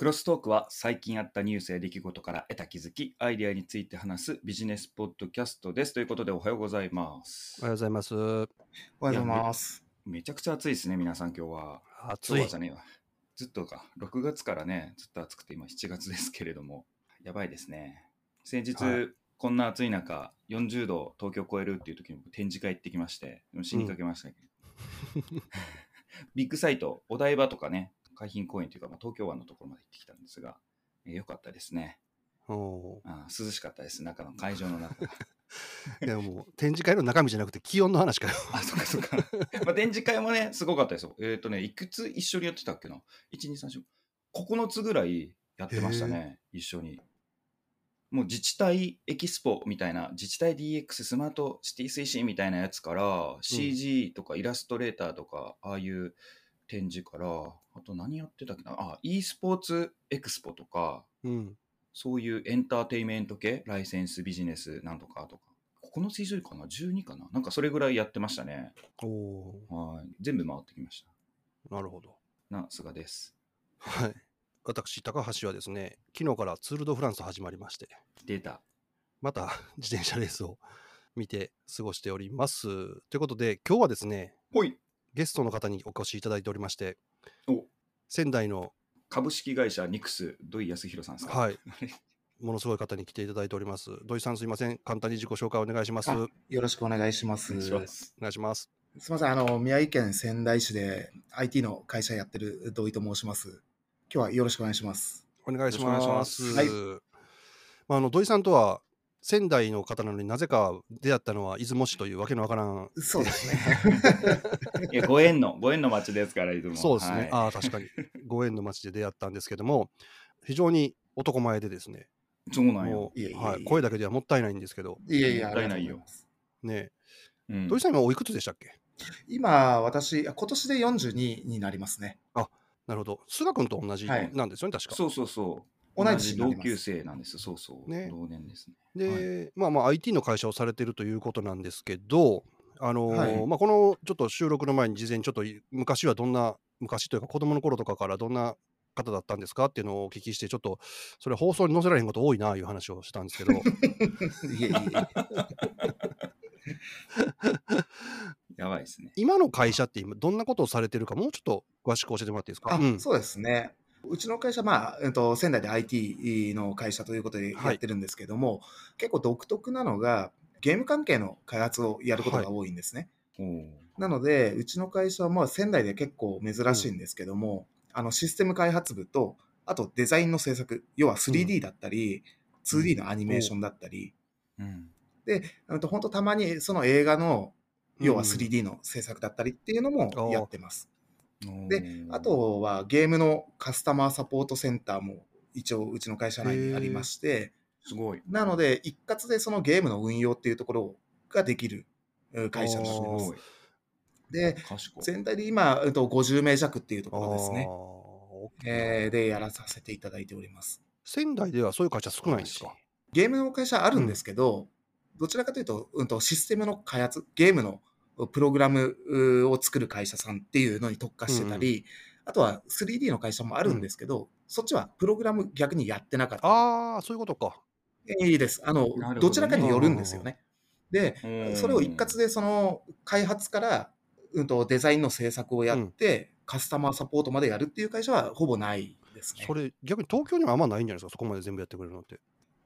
クロストークは最近あったニュースや出来事から得た気づき、アイデアについて話すビジネスポッドキャストです。ということでおはようございますおは。ようございます。おはようございます。めちゃくちゃ暑いですね、皆さん今日は。暑いねえわ。ずっとか、6月からね、ずっと暑くて今7月ですけれども、やばいですね。先日、はいこんな暑い中、40度東京超えるっていう時に展示会行ってきまして、死にかけましたけど。ビッグサイト、お台場とかね、海浜公園というか、まあ、東京湾のところまで行ってきたんですが、えーよかったですねおあー涼しかったです、中の会場の中。ー いやもう展示会の中身じゃなくて気温の話かよ。あ、そっかそっか。まあ、展示会もね、すごかったですよ。えっ、とね、いくつ一緒にやってたっけな ?1、2、3、4、9つぐらいやってましたね、一緒に。もう自治体エキスポみたいな、自治体 DX スマートシティ推進みたいなやつから、CG とかイラストレーターとか、ああいう展示から、あと何やってたっけな？あ、e スポーツエクスポとか、うん。そういうエンターテインメント系、ライセンスビジネスなんとかとか、9つ以上かな ?12 かな？なんかそれぐらいやってましたね。おおはい。全部回ってきましーなるほど。た。な、菅です。はい。私、高橋はですね、昨日からツール・ド・フランス始まりまして、データ。また自転車レースを見て過ごしております。ということで、今日はですね、ほい。ゲストの方にお越しいただいておりまして、お仙台の、株式会社ニクス土井康弘さんですか？はい、ものすごい方に来ていただいております。土井さんすいません。簡単に自己紹介お願いします。よろしくお願いします。お願いします。願いします。すみません、あの、宮城県仙台市で IT の会社やってる土井と申します。今日はよろしくお願いします。お願いしま。いしますはいまあ、あの土井さんとは仙台の方なのになぜか出会ったのは出雲市というわけのわからん。そうですね。いや、ご縁の、ご縁の街ですから、いつも。そうですね。はいああ、確かに。ご縁の町で出会ったんですけども、非常に男前でですね、そうなんよはい、声だけではもったいないんですけど、いえいえ、もったいないよありがとうん土井さん今おいくつでしたっけ？今、私、今年で42になりますね。なるほど。菅君と同じはいなんですよね、確か。そうそうそう。同い年になります同級生なんです。そうそう。ね同年ですね。で、まあまあ IT の会社をされてるということなんですけど、あのーはいまあ、このちょっと収録の前に事前にちょっと昔はどんな昔というか子供の頃とかからどんな方だったんですかっていうのをお聞きしてちょっとそれ放送に載せられへんこと多いないう話をしたんですけどいえいえいやばいですね。今の会社って今どんなことをされてるかもうちょっと詳しく教えてもらっていいですか？あ、うんそうですね。うちの会社、まあ、えっと、仙台で IT の会社ということでやってるんですけども、結構独特なのが、ゲーム関係の開発をやることが多いんですね。おー。なので、うちの会社はまあ仙台で結構珍しいんですけども、あのシステム開発部と、あとデザインの制作、要は 3D だったり、2D のアニメーションだったり、うん。うん。と本当たまにその映画の、要はうん。3D の制作だったりっていうのもやってます。で、あ、とはゲームのカスタマーサポートセンターも一応うちの会社内にありまして、すごい。なので一括でそのゲームの運用っていうところができるうん会社になってあーます。で。全体で今、うんと50名弱っていうところですね。えーでやらさせていただいております。仙台ではそういう会社少ないんですか？ゲームの会社あるんですけど、どちらかというと、うん、とシステムの開発、ゲームのプログラムうを作る会社さんっていうのに特化してたり、あとは 3D の会社もあるんですけど、そっちはプログラム逆にやってなかった。りああそういうことか。いいです。あの、どね。どちらかによるんですよね。で、うん。それを一括でその開発から、うん、とデザインの制作をやって、カスタマーサポートまでやるっていう会社はほぼないですね。そ。れ逆に東京にはあんまないんじゃないですか？そこまで全部やってくれるのって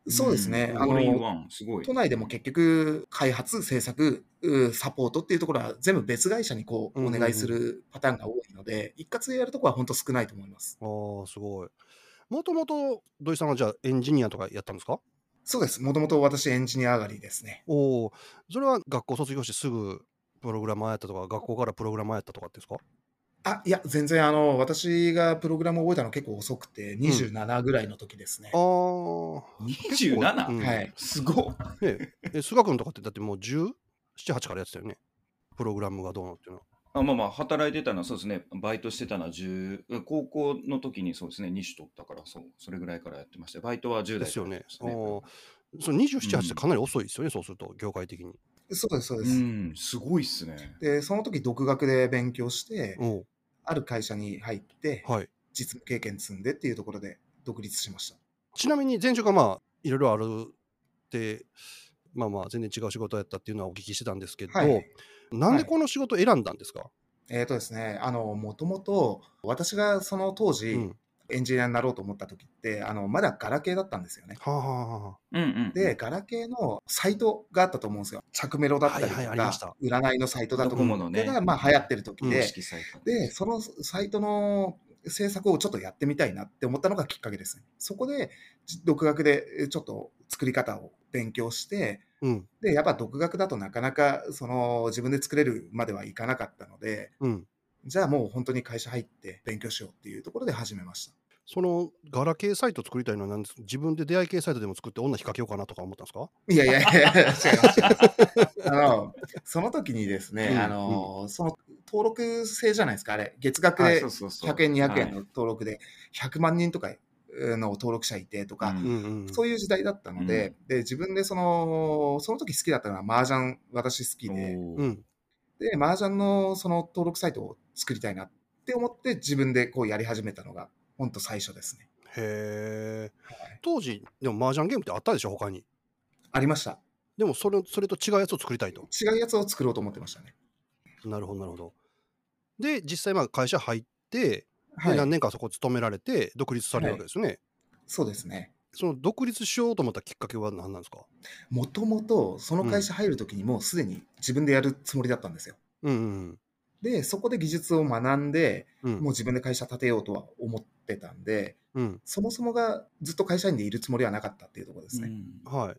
そうですね。あの、ワン、すごい。都内でも結局、開発、制作、うサポートっていうところは全部別会社にこうお願いするパターンが多いので、一括でやるところは本当少ないと思います。ああ、すごい。もともと土井さんはじゃあエンジニアとかやったんですか？そうです。もともと私エンジニア上がりですね。おお、それは学校卒業してすぐプログラマーやったとか、学校からプログラマーやったとかってですか？あ、いや、全然あの、私がプログラムを覚えたの結構遅くて、27ぐらいの時ですね。ああ、27? うんはい。すごっ。ねえ、菅君とかってだってもう17、8からやってたよね？プログラムがどうのっていうのは。あまあまあ、働いてたのはそうですね、バイトしてたのは10、高校の時にそうですね、2種取ったから、そう、それぐらいからやってました。バイトは10代ですよねからやってましたねおその27、8ってかなり遅いですよね、そうすると、業界的に。そうです、そうでうす。ん、すごいっすね。で、その時独学で勉強して、おある会社に入って、はい。実務経験積んでっていうところで独立しました。ちなみに前職がまあいろいろあるってまあまあ全然違う仕事やったっていうのはお聞きしてたんですけど、はいなんでこの仕事選んだんですか、えっ、とですね、あの、もともと、私がその当時、うんエンジニアになろうと思った時って、あの、まだガラケーだったんですよね。はあ、はあはあ、うんうん。で、ガラケーのサイトがあったと思うんですよ。着メロだったりとか、はいはいありました占いのサイトだとか、のねがまあ流行ってる時うんで、そのサイトの制作をちょっとやってみたいなって思ったのがきっかけですね。そこで、じ独学でえちょっと作り方を勉強して、うんで、やっぱ独学だとなかなかその自分で作れるまではいかなかったので、うんじゃあもう本当に会社入って勉強しようっていうところで始めました。そのガラケーサイト作りたいのは何です自分で出会い系サイトでも作って女引っ掛けようかなとか思ったんですか？いやいやいや、違います。違いますあの、その時にですね、うんあの、その登録制じゃないですか、あれ。月額あでそうそうそう。100円、200円のはい。登録で100万人とかの登録者いてとか、うんうんうん。そういう時代だったので、で、自分でその、その時好きだったのは麻雀、私好きで、で、麻雀のその登録サイトを作りたいなって思って自分でこうやり始めたのが、本当最初ですね。へえはい当時でも麻雀ゲームってあったでしょ他に？ありました。でもそれそれと違うやつを作りたいと？違うやつを作ろうと思ってましたね。なるほどなるほどで実際まあ会社入って、はい。で何年かそこ勤められて独立されるわけですよね、そうですね。その独立しようと思ったきっかけは何なんですか？もともとその会社入るときにもうすでに自分でやるつもりだったんですよ。うんうんで、そこで技術を学んで、うん。もう自分で会社建てようとは思ってたんで、うん。そもそもがずっと会社員でいるつもりはなかったっていうところですね。うん。はい。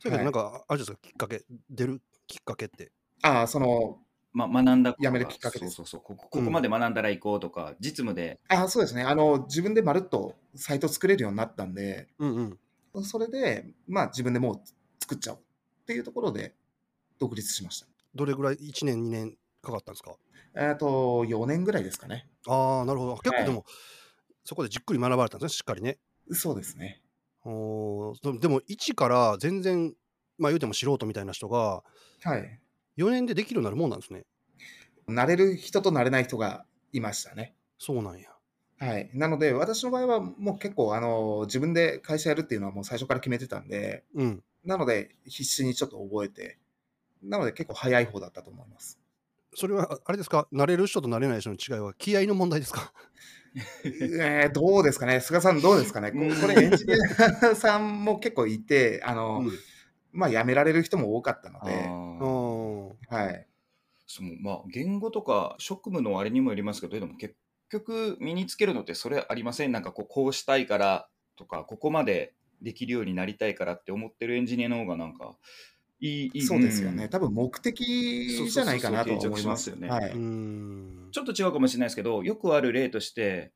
それけどなんかあれですかきっかけ出るきっかけって？ああ、その、まあ、学んだことが。辞めるきっかけです。そうそうそう。ここここまで学んだら行こうとか、実務で。ああ、そうですね。あの、自分でまるっとサイト作れるようになったんで、うんうん。それで、まあ自分でもう作っちゃおうっていうところで独立しました。どれぐらい？1年2年かかったんですか？えっと、4年ぐらいですかね。ああなるほど結はい構でも、そこでじっくり学ばれたんですねしっかりねそうですね。おーでも1から全然まあ言うても素人みたいな人がはい。4年でできるようになるもんなんですね慣れる人と慣れない人がいましたね。そうなんやはい。なので、私の場合はもう結構、あの、自分で会社やるっていうのはもう最初から決めてたんで、うんなので、必死にちょっと覚えて、なので結構早い方だったと思います。それはああれですか？慣れる人と慣れない人の違いは気合の問題ですか？えーどうですかね？菅さんどうですかね？ここれエンジニアさんも結構いて、あの、うん。まあ辞められる人も多かったのあで、はい。そのまあ言語とか職務のあれにもよりますけどでも結局身につけるのってそれありません？なんかこうこうしたいからとかここまでできるようになりたいからって思ってるエンジニアの方がなんかいいいいそうですよね。ん多分目的じゃないかなと思います。よねはい。ちょっと違うかもしれないですけどよくある例として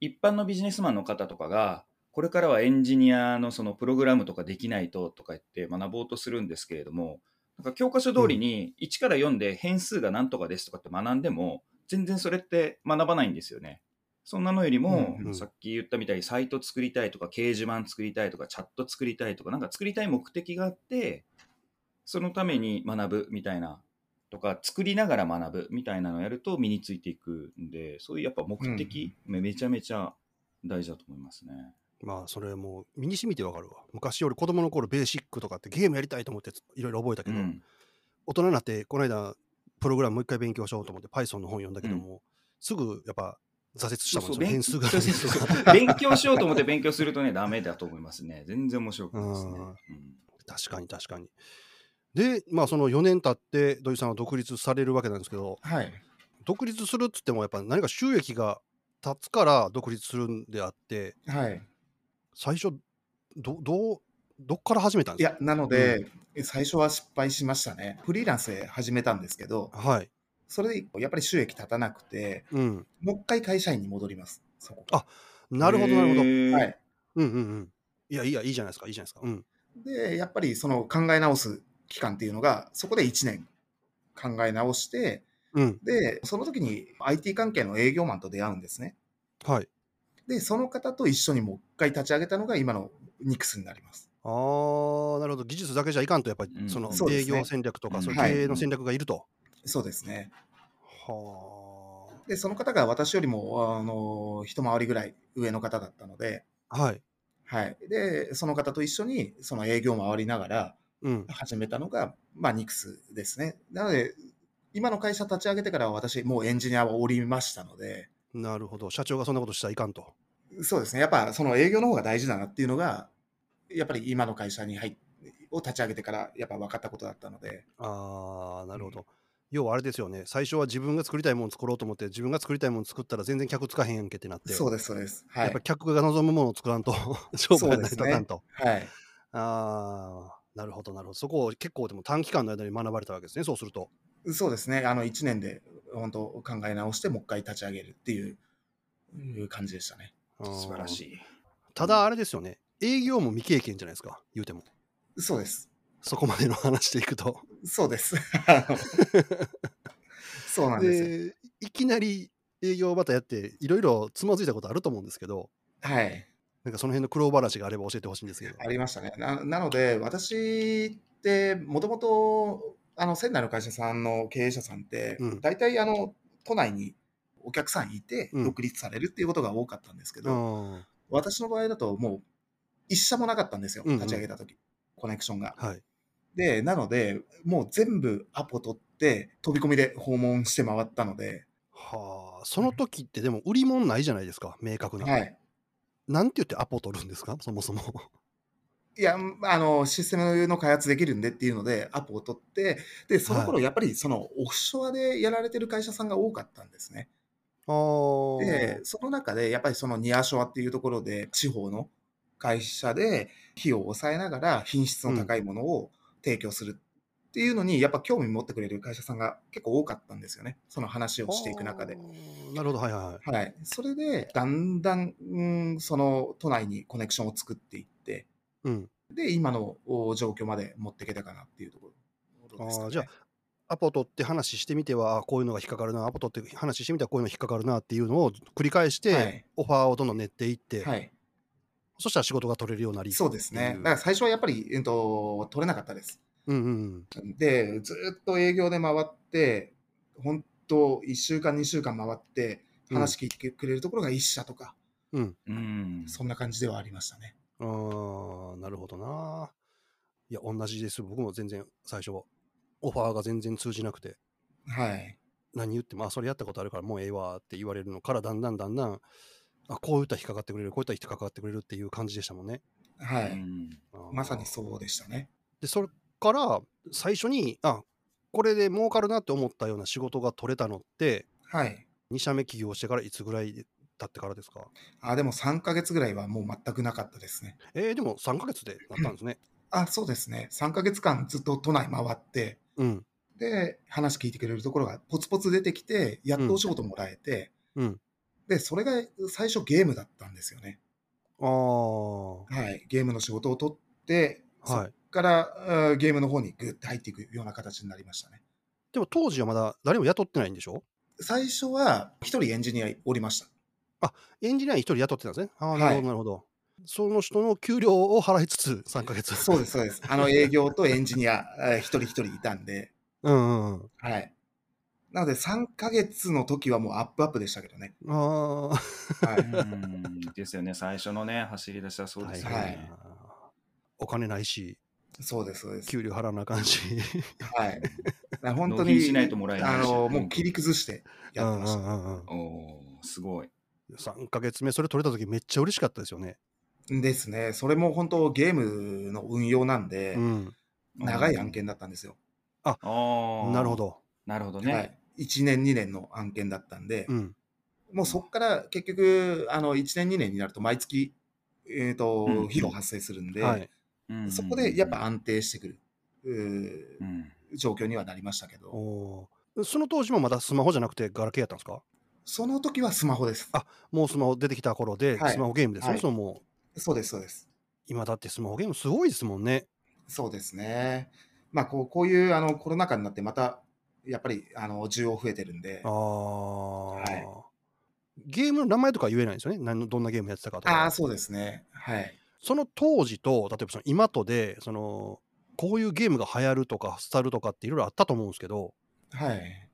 一般のビジネスマンの方とかがこれからはエンジニアのそのプログラムとかできないととか言って学ぼうとするんですけれどもなんか教科書通りに1から4で変数が何とかですとかって学んでも全然それって学ばないんですよね。そんなのよりも、うんうんさっき言ったみたいにサイト作りたいとか掲示板作りたいとかチャット作りたいとかなんか作りたい目的があってそのために学ぶみたいなとか作りながら学ぶみたいなのをやると身についていくんでそういうやっぱ目的、めちゃめちゃ大事だと思いますね。まあそれもう身に染みてわかるわ。昔俺子供の頃ベーシックとかってゲームやりたいと思っていろいろ覚えたけど、うん。大人になってこの間プログラムもう一回勉強しようと思って Python の本読んだけども、すぐやっぱ挫折したもんそうそう変数が。そうそうそう勉強しようと思って勉強するとねダメだと思いますね。全然面白くないですね、うんうん。確かに確かにでまあその4年経って土井さんは独立されるわけなんですけどはい。独立するっつってもやっぱ何か収益が立つから独立するんであってはい。最初どどうどっから始めたんですか？いや、なので、最初は失敗しましたね。フリーランスで始めたんですけど、はいそれでやっぱり収益立たなくて、うんもう一回会社員に戻ります。そこあなるほどなるほどはい。うんうんうんいやいいやいいじゃないですかいいじゃないですかうんで、やっぱりその考え直す期間っていうのが、そこで1年考え直して、うんで、その時に IT 関係の営業マンと出会うんですね。はいで、その方と一緒にもう一回立ち上げたのが今のニクスになります。あーなるほど技術だけじゃいかんとやっぱりうんその営業戦略とかうんそういうはい経営の戦略がいると、そうですね。はで、その方が私よりも、あの、一回りぐらい上の方だったので、はい。はい。で、その方と一緒にその営業を回りながらうん。始めたのが、まあ、ニクスですね。なので、今の会社立ち上げてからは私、もうエンジニアはおりましたので、なるほど。社長がそんなことしたらいかんと。そうですね。やっぱその営業の方が大事だなっていうのが、やっぱり今の会社に入っを立ち上げてからやっぱ分かったことだったので、ああ、なるほど。要はあれですよね。最初は自分が作りたいもの作ろうと思って、自分が作りたいもの作ったら全然客つかへんやんけってなって。そうです、そうです。はいやっぱ。客が望むものを作らんと 商売に成り立たんと。はい。ああ、なるほど、なるほど。そこを結構でも短期間の間に学ばれたわけですね、そうすると。そうですね。あの、1年で本当考え直して、もう一回立ち上げるっていういう感じでしたね。素晴らしい。い。ただあれですよね。営業も未経験じゃないですか、言うても。そうです。そこまでの話でいくと。そうです。そうなんですいきなり営業をまたやって、いろいろつまずいたことあると思うんですけど、はい。なんかその辺の苦労話があれば教えてほしいんですけど。ありましたね。ななので、私って、もともと、あの、仙台の会社さんの経営者さんってうん、大体、あの、都内にお客さんいて、うん独立されるっていうことが多かったんですけうど、ん。私の場合だと、もう、一社もなかったんですよ。うんうん立ち上げた時コネクションが。はい。で、なので、もう全部アポ取って、飛び込みで訪問して回ったので、はあ、その時ってでも売り物ないじゃないですか、明確な。はい。なんて言ってアポ取るんですか、そもそも。いや、あの、システムの開発できるんでっていうので、アポを取って、で、その頃、やっぱりそのオフショアでやられてる会社さんが多かったんですね。ああ。で、その中で、やっぱりそのニアショアっていうところで、地方の会社で費用を抑えながら品質の高いものを提供するっていうのに、やっぱ興味持ってくれる会社さんが結構多かったんですよね。その話をしていく中でなるほど、はいはいはい。はい。それで、だんだん、うんその都内にコネクションを作っていって、うん。で、今のお状況まで持っていけたかなっていうところですか、ね。あーじゃアポ取って話してみては、あこういうのが引っかかるな、アポ取って話してみてはこういうの引っかかるなっていうのを繰り返して、はいオファーをどんどん練っていって、はい。そしたら仕事が取れるようになり。そうですね。だから最初はやっぱり、えっと、取れなかったです。うんうんで、ずっと営業で回って、本当1週間、2週間回って、うん話聞いてくれるところが1社とか、うん。うん。そんな感じではありましたね。ああ、なるほどな。いや、同じです。僕も全然最初、オファーが全然通じなくて、はい。何言っても、あ、それやったことあるからもうええわって言われるのから、だんだんだんだん、あ、こういったら引っかかってくれる、こういったら引っかかってくれるっていう感じでしたもんね。はい。まさにそうでしたね。で、それから最初に、あ、これで儲かるなって思ったような仕事が取れたのって、はい。2社目起業してからいつぐらい経ってからですか？あ、でも3ヶ月ぐらいはもう全くなかったですね。えー、でも3ヶ月でなったんですね。あ、そうですね。3ヶ月間ずっと都内回って、うん。で、話聞いてくれるところがポツポツ出てきて、やっとお仕事もらえて、うん。で、それが最初ゲームだったんですよね。ああ。ははい。ゲームの仕事を取って、そっい。からゲームの方にグッて入っていくような形になりましたね。でも当時はまだ誰も雇ってないんでしょ？最初は一人エンジニアおりました。エンジニア1人雇ってたんですね。ああ、はいなるほど、なるほど。その人の給料を払いつつ3ヶ月。そうです、そうです。あの営業とエンジニア、えー一人一人いたんで、うんうんうん。はい。なので3ヶ月の時はもうアップアップでしたけどね。ああ。はうい。んですよね。最初のね、走り出しはそうですよはいね。お金ないし、そうです、そうです。給料払わなあかんし。はい。本当に、しないともらえないしあの、もう切り崩してやってました。うんうんうんうんおーすごい。3ヶ月目、それ取れた時めっちゃ嬉しかったですよね。ですね。それも本当ゲームの運用なんで、うん。長い案件だったんですよ。ああ。なるほ。ど。なるほどはね。い。1年、2年の案件だったんで、うん。もうそこから結局、あの、1年、2年になると毎月、えっ、と、うん費用発生するんで、はい。うんそこでやっぱ、安定してくる、うん状況にはなりましたけど、その当時もまだスマホじゃなくてガラケーやったんですか？その時はスマホです。あもうスマホ出てきた頃で、はいスマホゲームですね、はいそのもうそうです、そうです。今だってスマホゲームすごいですもんね。そうですね。まあ、こうこういうあのコロナ禍になってまた、やっぱりあの需要増えてるんであ、あ、いゲームの名前とか言えないんですよね？何のどんなゲームやってたかとか。ああ、そうですね。はい。その当時と、例えばその今とで、その、こういうゲームが流行るとか、廃るとかっていろいろあったと思うんですけど、はい。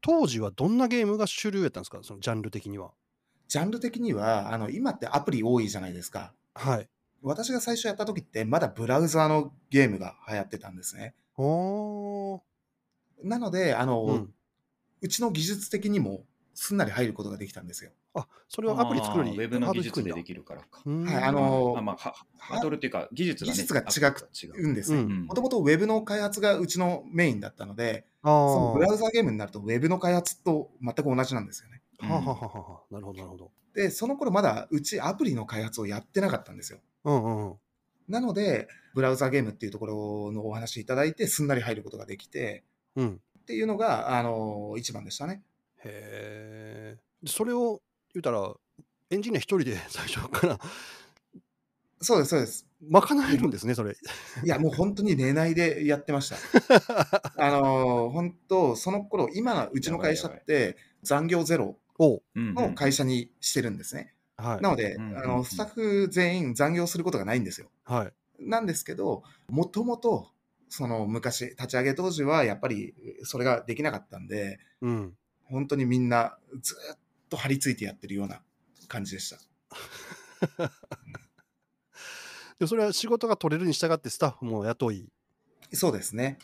当時はどんなゲームが主流やったんですか？そのジャンル的には。ジャンル的には、あの、今ってアプリ多いじゃないですか。はい。私が最初やった時って、まだブラウザーのゲームが流行ってたんですね。おー。なので、あの、う。うんちの技術的にもすんなり入ることができたんですよ。あ、それはアプリ作るにウェブの技術でできるからか。はい、あのあまあ、はハードルっていうか、技術が、ね、技術が違う。うんですね。うんもともとウェブの開発がうちのメインだったので、あそのブラーウザーゲームになるとウェブの開発と全く同じなんですよね。はあはあはあはあなるほど、なるほど。で、その頃まだうちアプリの開発をやってなかったんですよ。うんうんうん。なので、ブラウザーゲームっていうところのお話いただいて、すんなり入ることができて、うん。っていうのが、あの、一番でしたね。へえ。それを言うたら、エンジニア一人で 最初からそうです、そうです。賄えるんですね、それ。いや、もう本当に寝ないで やってました。あの、本当、その頃、今のうちの会社って残業ゼロの会社にしてるんですね。はい。なので、うんあの、スタッフ全員残業することがないんですよ。はい。なんですけど、もともと、その昔、立ち上げ当時はやっぱりそれができなかったんで、うん。本当にみんなずっと張り付いてやってるような感じでした。で、それは仕事が取れるに従ってスタッフも雇い、そうですね。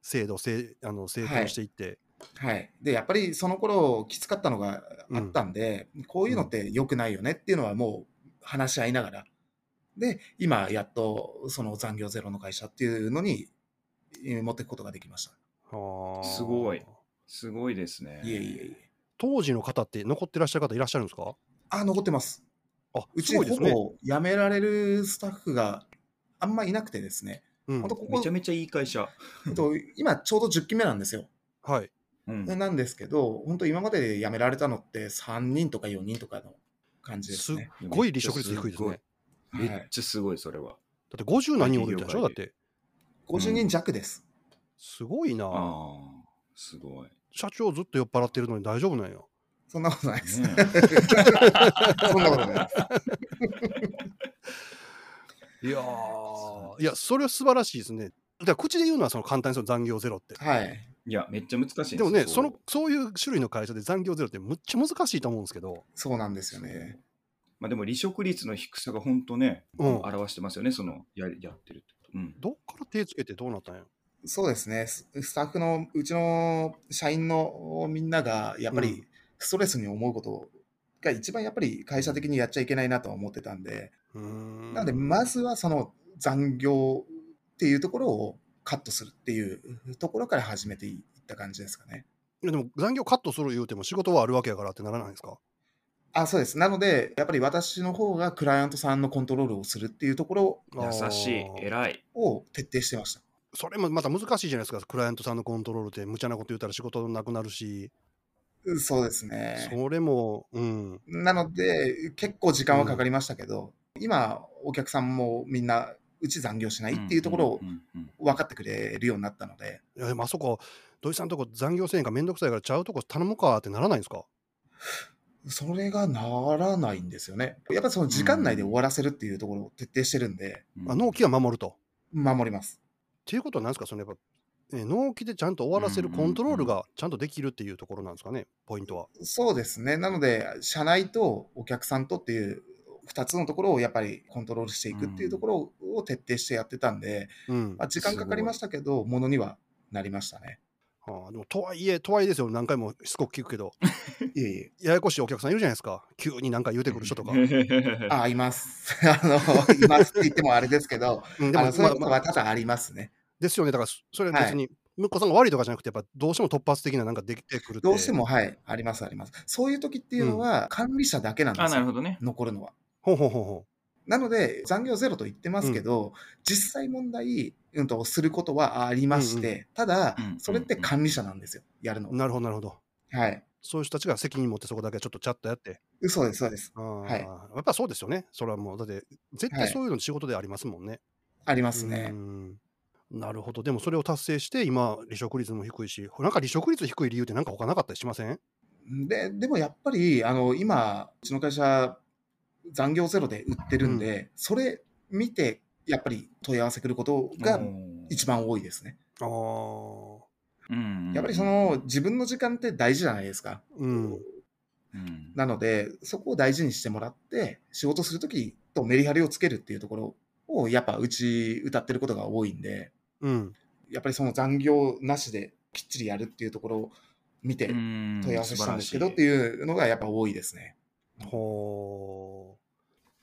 制度、せあの成功していって。はい。で、やっぱりその頃きつかったのがあったんで、こういうのって良くないよねっていうのはもう話し合いながら。で、今やっとその残業ゼロの会社っていうのにえー持っていくことができました。はあすごい。すごいですね。いえいえいえ。当時の方って残ってらっしゃる方いらっしゃるんですか？あ、残ってます。あ、うちほ。ぼ辞められるスタッフがあんまいなくてですね。うん本当ここめちゃめちゃいい会社。と今ちょうど10期目なんですよ。はい。うんなんですけど、本当今までで辞められたのって3人とか4人とかの感じですすっね。ごい離職率低いですね。めっはい、ちゃすごい、それは。だって50何人おるみたいでしょ？だって。50人弱です。すごいなすごい。社長ずっと酔っ払ってるのに大丈夫なんや。そんなことないです。ね そんなことないです。いやーいや、それは素晴らしいですね。だから口で言うのはその簡単ですよ、残業ゼロって。はい。いや、めっちゃ難しいんですでもね、そのそういう種類の会社で残業ゼロってむっちゃ難しいと思うんですけど、そうなんですよね。まあでも離職率の低さが本当ね、うん表してますよね、そのややってるってこと。うん。どっから手つけてどうなったんや。そうですね。ススタッフの、うちの社員のみんなが、やっぱうんりストレスに思うことが一番やっぱり会社的にやっちゃいけないなとは思ってたんで、んなので、まずはその残業っていうところをカットするっていうところから始めていった感じですかね。でも残業カットする言うても仕事はあるわけやからってならないですか？あ、そうです。なので、やっぱり私の方がクライアントさんのコントロールをするっていうところ優しい、偉い。を徹底してました。それもまた難しいじゃないですか、クライアントさんのコントロールって、無茶なこと言ったら仕事なくなるし、うんそうですね。それも、うん、なので、結構時間はかかりましたけど、今、お客さんもみんな、うち残業しないっていうところをうんうんうん分かってくれるようになったので、いやでもあそこ、土井さんのとこ残業せんかめんどくさいからちゃうとこ頼むかってならないんですか？それがならないんですよね。やっぱりその時間内で終わらせるっていうところを徹底してるんで、うんあ納期は守ると。守ります。っていうことは何ですか？そのやっぱ、えー納期でちゃんと終わらせるコントロールがちゃんとできるっていうところなんですかね、ポイントは。そうですね。なので、社内とお客さんとっていう2つのところをやっぱりコントロールしていくっていうところを徹底してやってたんで、うん。まあ、時間かかりましたけど、ものにはなりましたね。はあ、でもとはいえ、とはいえですよ、何回もしつこく聞くけど、いえいえ。ややこしいお客さんいるじゃないですか、急に何か言うてくる人とか。あ、います。あの、いますって言ってもあれですけど、うん、でも、あのそういうことは多々ありますね。ですよね、だからそそれは別に、向こうさんが悪いとかじゃなくて、やっぱどうしても突発的ななんかできてくるってどうしても、はい、あります、あります。そういう時っていうのは、管理者だけなんであ、すよ。なるほどね。残るのは。ほうほうほうほなので、残業ゼロと言ってますけど、実際問題、うんと、することはありまして、ただうんうん、それって管理者なんですよ、やるのう。は。なるほど、なるほど。はい。そういう人たちが責任持ってそこだけちょっとチャッとやって。そうです、そうです。はいやっぱそうですよね。それはもう、だって、絶対そういうの仕事でありますもんね。ありますねう。んなるほど。でもそれを達成して、今、離職率も低いし、なんか離職率低い理由ってなんか他なかったりしません？で、でもやっぱり、あの、今、うちの会社、残業ゼロで売ってるんで、それ見て、やっぱり問い合わせ来ることがうん一番多いですね。ああ。うんやっぱりその自分の時間って大事じゃないですか。うん。うんなので、そこを大事にしてもらって、仕事するときとメリハリをつけるっていうところを、やっぱうち歌ってることが多いんで、うん。やっぱりその残業なしできっちりやるっていうところを見てうん問い合わせしたんですけどっていうのがやっぱ多いですね。ほ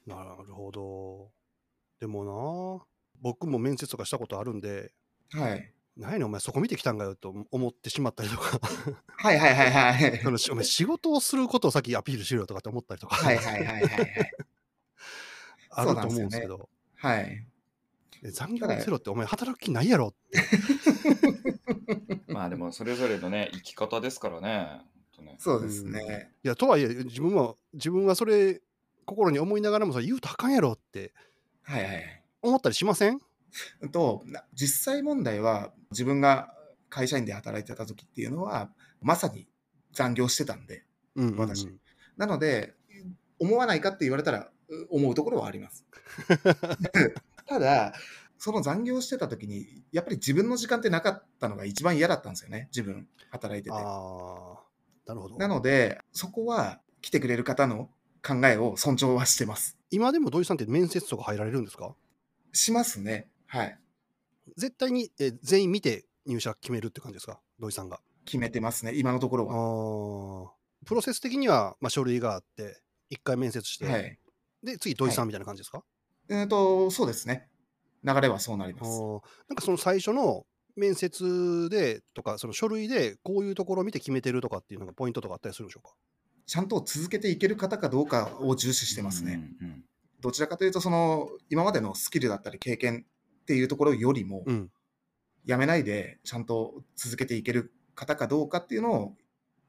う。なるほど。でもな、僕も面接とかしたことあるんで、はい。何お前そこ見てきたんかよと思ってしまったりとか、はいはいはいはい。そのしお前仕事をすることを先アピールしろよとかって思ったりとか、はいはいはいはいはい。あると思うんですけど、はい。え残業ゼロってお前働く気ないやろって。まあでもそれぞれのね生き方ですからね。ねそうですね。いや、とはいえ、自分は、自分はそれ、心に思いながらも、それ言うとあかんやろってはいはいはい。思ったりしませんうん？と、な実際問題は自分が会社員で働いてた時っていうのは、まさに残業してたんで、うんうんうん、私なので、思わないかって言われたら、う思うところはあります。ただ、その残業してた時に、やっぱり自分の時間ってなかったのが一番嫌だったんですよね、自分、働いてて。ああ、なるほど。なので、そこは来てくれる方の考えを尊重はしてます。今でも土井さんって面接とか入られるんですか？しますね。はい。絶対にえ全員見て入社決めるって感じですか？土井さんが。決めてますね、今のところは。ああ。プロセス的には、まあ、書類があって、一回面接して、はい。で、次土井さんみたいな感じですか、えっ、と、そうですね。流れはそうなります。なんかその最初の面接でとか、その書類でこういうところを見て決めてるとかっていうのがポイントとかあったりするんでしょうか？ちゃんと続けていける方かどうかを重視してますね。うんうんどちらかというと、その、今までのスキルだったり経験っていうところよりも、うん。やめないでちゃんと続けていける方かどうかっていうのを、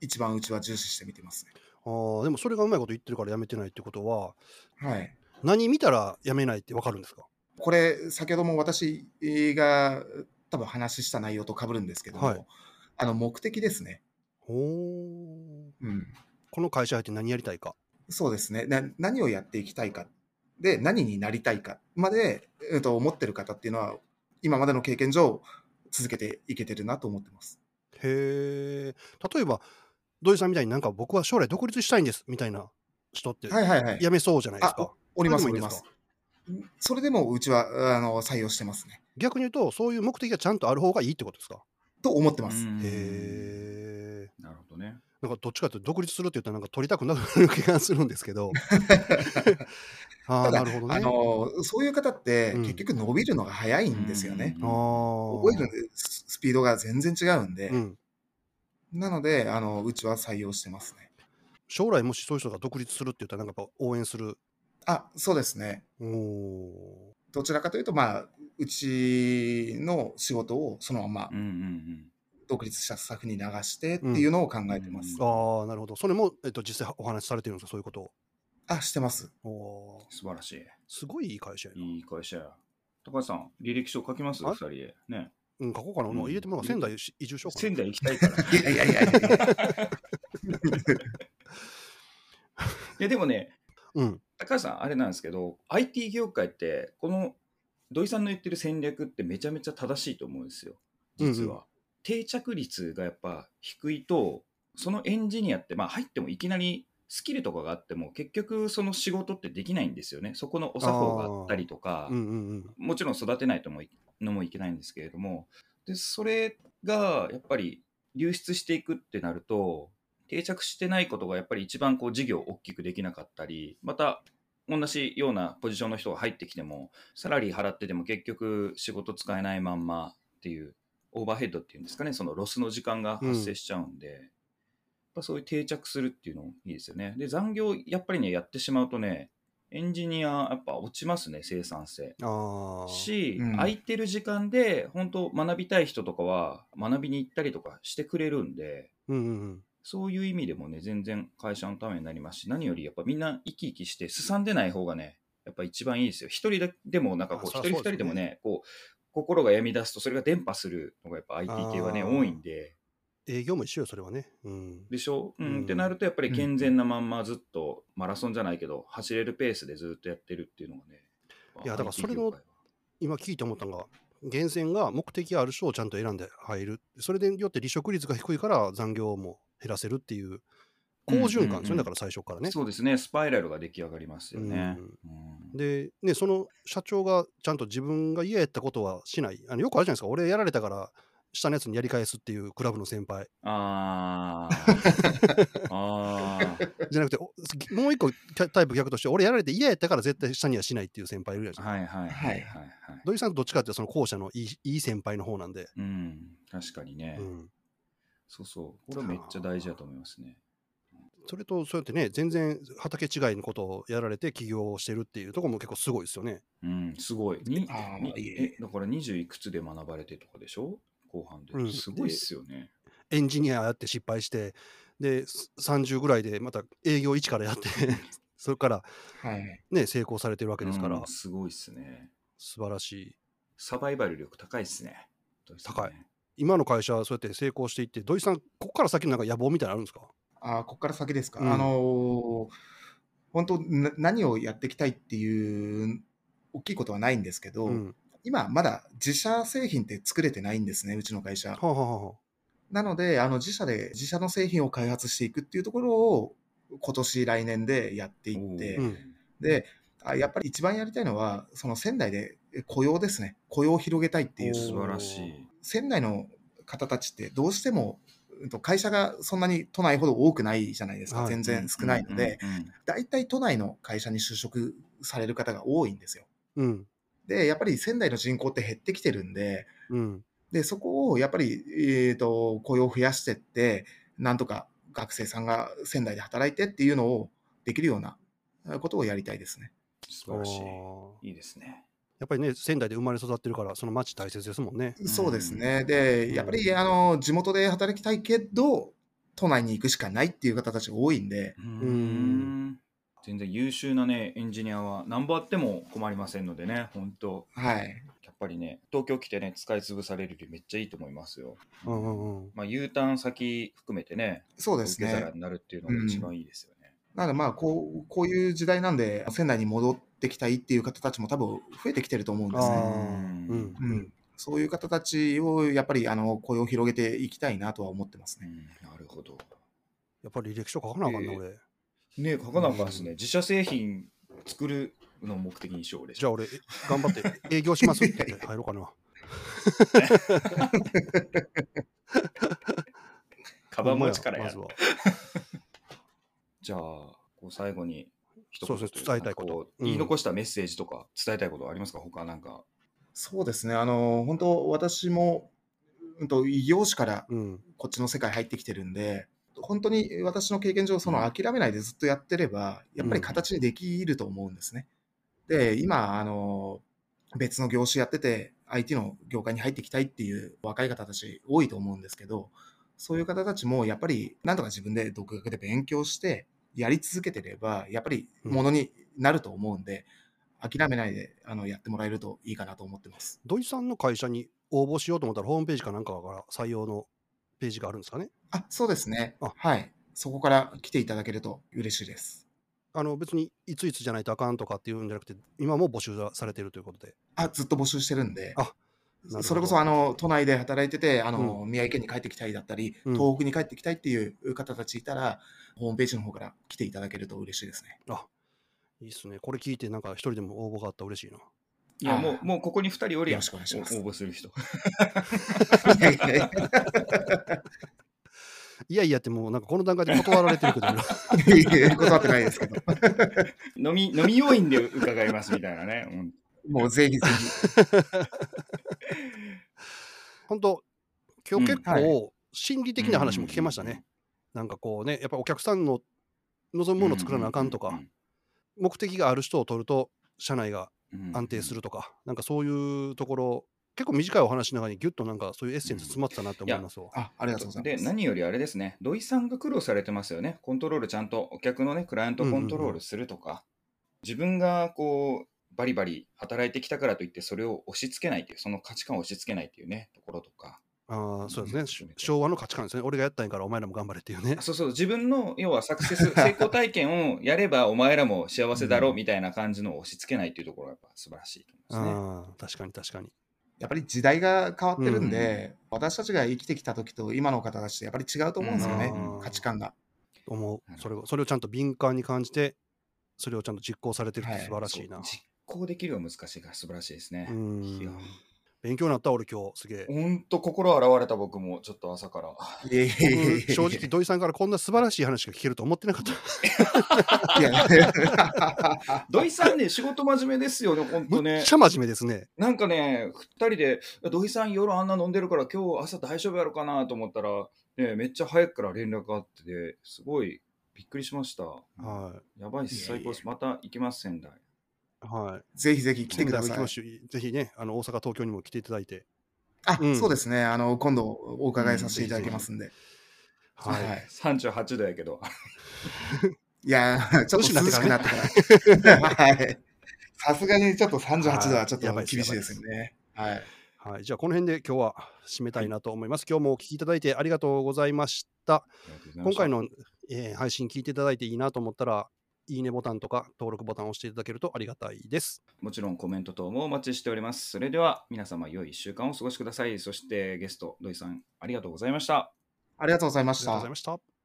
一番うちは重視して見てますね。あーでもそれがうまいこと言ってるからやめてないってことは、はい。何見たらやめないってわかるんですか？これ、先ほども私が多分話した内容と被るんですけども、はいあの、目的ですね。ほーうん。この会社入って何やりたいか？そうですね。な何をやっていきたいか。で、何になりたいかまで、うん、と思ってる方っていうのは、今までの経験上、続けていけてるなと思ってます。へえ。例えば、土井さんみたいになんか僕は将来独立したいんですみたいな人ってはいはいはい。やめそうじゃないですか。おります、おります。それでもうちはあの採用してますね。逆に言うと、そういう目的がちゃんとある方がいいってことですか？と思ってます。うんへえ。なるほどね。なんかどっちかというと独立するって言ったらなんか取りたくなる気がするんですけど。あなるほどね。あのそういう方ってうん結局伸びるのが早いんですよね。あー覚えるススピードが全然違うんで、うん。なのであのうちは採用してますね。将来もしそういう人が独立するって言ったらなんかやっぱ応援する。あそうですね。おおどちらかというと、まあ、うちの仕事をそのままうんうん独立したスタッフに流してっていうのを考えてます。うんー。ああ、なるほど。それも、えっと、実際お話しされてるんですか、そういうこと？を。あ、してます。おおー素晴らしい。すごいいい会社やな。いい会社や。高橋さん、履歴書書きます？はい二人で。ね。うん、書こうかな。もう入れてもらう仙台移住しようかな。仙台行きたいから。いいやいやいやいやや、でもね、うん。高橋さん、あれなんですけど、IT 業界って、この土井さんの言ってる戦略ってめちゃめちゃ正しいと思うんですよ、実は。うん定着率がやっぱ低いと、そのエンジニアって、まあ入ってもいきなりスキルとかがあっても、結局その仕事ってできないんですよね。そこのお作法があったりとか、うんうんうん。もちろん育てないともいのもいけないんですけれども、でそれがやっぱり流出していくってなると、定着してないことがやっぱり一番こう事業を大きくできなかったり、また同じようなポジションの人が入ってきても、サラリー払ってても結局仕事使えないまんまっていう、オーバーヘッドっていうんですかね、そのロスの時間が発生しちゃうんで、やっぱそういう定着するっていうのいいですよね。で、残業やっぱりね、やってしまうとね、エンジニアやっぱ落ちますね、生産性。ああ。し、うん空いてる時間で本当学びたい人とかは学びに行ったりとかしてくれるんでうんうんうん。そういう意味でもね全然会社のためになりますし何よりやっぱみんな生き生きしてすさんでない方がねやっぱ一番いいですよ。一人でもなんかこう一人二人でもねこう心が病み出すとそれが伝播するのがやっぱ IT 系はね多いんで。営業も一緒よ、それはね。うん。でしょ、うん。うん。ってなるとやっぱり健全なまんまずっとマラソンじゃないけど走れるペースでずっとやってるっていうのがねいやだからそれの今聞いて思ったのが、源泉が目的ある人をちゃんと選んで入る。それでよって離職率が低いから残業も減らせるっていう好循環ですよね、うんうんだから最初からね。そうですね、スパイラルが出来上がりますよね。うんで、ね、その社長がちゃんと自分が嫌やったことはしない。あのよくあるじゃないですか、俺やられたから下のやつにやり返すっていうクラブの先輩。あー あー、じゃなくて、おもう一個タイプ逆として、俺やられて嫌やったから絶対下にはしないっていう先輩いるじゃないですか。はいはいはいはいはい。土井さんどっちかっていうとその後者のいいいい先輩の方なんで。うん、確かにね。うんそうそう。これめっちゃ大事だと思いますね。それとそうやってね、全然畑違いのことをやられて起業してるっていうところも結構すごいですよね。うん、すごい。にあーにいえいええだから20いくつで学ばれてとかでしょ？後半で。うんすごいっすよね。エンジニアやって失敗して、で、す30ぐらいでまた営業1からやって、それからはい。ね、成功されてるわけですから、うんすごいっすね。素晴らしい。サバイバル力高いっすね。高い。今の会社はそうやって成功していって、土井さん、ここから先なんか野望みたいなのあるんですか？あーここから先ですか？うんあのー本当な何をやっていきたいっていう大きいことはないんですけど、うん。今まだ自社製品って作れてないんですね、うちの会社。はあ、はあはあ、なので、あの自社で自社の製品を開発していくっていうところを今年来年でやっていって、うんで、あやっぱり一番やりたいのは、その仙台で雇用ですね。雇用を広げたいっていう。素晴らしい。仙台の方たちってどうしても、会社がそんなに都内ほど多くないじゃないですか。はい全然少ないので、うんうんうん大体都内の会社に就職される方が多いんですよ。うん。で、やっぱり仙台の人口って減ってきてるんで、うん。で、そこをやっぱり、えー、と雇用を増やしてって、なんとか学生さんが仙台で働いてっていうのをできるようなことをやりたいですね。素晴らしい。いいですね。やっぱりね、仙台で生まれ育ってるから、その町大切ですもんね。んそうですね。で、やっぱりあの地元で働きたいけど、都内に行くしかないっていう方たちが多いんで、うーん全然優秀なね、エンジニアは何本あっても困りませんのでね、本当はい。やっぱりね、東京来てね、使い潰されるよりめっちゃいいと思いますよ。うんうんうん。まあ、U ターン先含めてね、そうです受け皿ね。になるっていうのが一番いいですよね。なのでまあこう、こういう時代なんで、仙台に戻ってきたいっていう方たちも多分増えてきてると思うんですね。ううんんううんん。そういう方たちをやっぱりあの雇用を広げていきたいなとは思ってますね。うんなるほど。やっぱり履歴書書かなあかんな、ええ俺。ね書かなあかんですね。自社製品作るのを目的にしようでしょ。じゃあ俺、頑張って営業しますって言って入ろうかな。カバン持ちからやるまずは。じゃあ、こう最後に一そうそうとうか伝えたいこと言い残したメッセージとか伝えたいことありますか？他なんか。そうですね。あの、本当私も、うんと異業種からうん。こっちの世界入ってきてるんで、本当に私の経験上、その諦めないでずっとやってれば、やっぱり形にできると思うんですね。で、今、あの、別の業種やってて、IT の業界に入っていきたいっていう若い方たち多いと思うんですけど、そういう方たちもやっぱり、なんとか自分で独学で勉強して、やり続けてれば、やっぱりものになると思うんで、諦めないであのやってもらえるといいかなと思ってます。土井さんの会社に応募しようと思ったら、ホームページかなんかから採用のページがあるんですかね？あ、そうですねあ。はい。そこから来ていただけると嬉しいです。あの別にいついつじゃないとあかんとかっていうんじゃなくて、今も募集されているということで。あ、ずっと募集してるんで。あそれこそあの都内で働いててあの、宮城県に帰ってきたいだったり、うん東北に帰ってきたいっていう方たちいたら、ホームページの方から来ていただけると嬉しいですね。いいっすね。これ聞いて、なんか一人でも応募があったら嬉しいな。いや、もう、もうここに2人おるやん。よろしくお願いしますお応募する人。いやいやいやいやいやってもうなんかこの段階で断られてるけど、いやいや断ってないですけど、飲み、飲み要員で伺いますみたいなね。うんもうぜひぜ 本当今日結構心理的な話も聞けましたね。なんかこうね、やっぱお客さんの望むものを作らなあかんとか、目的がある人を取ると社内が安定するとか、なんかそういうところ、結構短いお話の中にギュッとなんかそういうエッセンス詰まってたなって思いますわ。ひ。あ、ありがとうございでます。何よりあれですね、土井さんが苦労されてますよね、コントロールちゃんとお客のね、クライアントをコントロールするとか、自分がこう、バリバリ働いてきたからといって、それを押し付けないという、その価値観を押し付けないっていうね、ところとか、ああ、そうですね、うんし昭和の価値観ですね。俺がやったんやからお前らも頑張れっていうね。そうそう、自分の要はサクセス、成功体験をやれば、お前らも幸せだろうみたいな感じのを押し付けないっていうところがやっぱ素晴らしいと思いますね。ああ、確かに確かに。やっぱり時代が変わってるんで、私たちが生きてきた時と今の方たちってやっぱり違うと思うんですよねうん、価値観が。思うそれをそれをちゃんと敏感に感じてそれをちゃんと実行されてるってはい素晴らしいな、そう実行できるは難しいから素晴らしいですね。勉強になった俺今日すげえほんと心洗われた僕もちょっと朝から。正直土井さんからこんな素晴らしい話が聞けると思ってなかった土井さんね、仕事真面目ですよね、ほんとねむっち。ゃ真面目ですねなんかね、二人で、土井さん夜あんな飲んでるから今日朝大丈夫やろかなと思ったら、ね、めっちゃ早くから連絡があって、すごいびっくりしました。はいやばいっす、最高です。また行きます、仙台。いはいぜひぜひ来てくださいぜひねあの大阪東京にも来ていただいてあ、うんそうですね。あの、今度お伺いさせていただきますんで。はい、はい38度やけど。いやー、ちょっと涼しくなってから。はい。さすがにちょっと38度はちょっと厳しいですよね。はい。はい、じゃあこの辺で今日は締めたいなと思います。今日もお聞きいただいてありがとうございました。今回の、えー配信聞いていただいていいなと思ったら、いいねボタンとか登録ボタンを押していただけるとありがたいです。もちろんコメント等もお待ちしております。それでは皆様良い1週間をお過ごしください。そしてゲスト、土井さん、ありがとうございました。ありがとうございましたありがとうござい。ました。